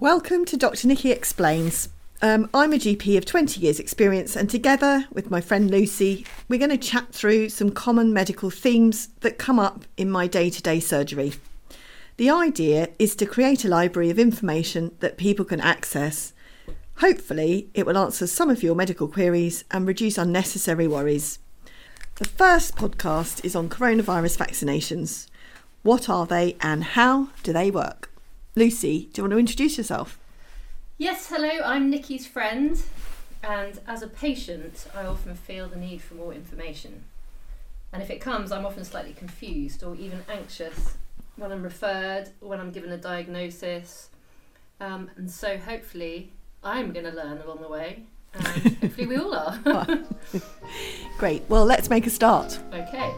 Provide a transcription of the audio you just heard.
Welcome to Dr. Nikki Explains. Um, I'm a GP of 20 years' experience, and together with my friend Lucy, we're going to chat through some common medical themes that come up in my day to day surgery. The idea is to create a library of information that people can access. Hopefully, it will answer some of your medical queries and reduce unnecessary worries. The first podcast is on coronavirus vaccinations. What are they and how do they work? Lucy, do you want to introduce yourself? Yes, hello, I'm Nikki's friend, and as a patient, I often feel the need for more information. And if it comes, I'm often slightly confused or even anxious when I'm referred or when I'm given a diagnosis. Um, and so hopefully, I'm going to learn along the way, and hopefully, we all are. Great, well, let's make a start. okay.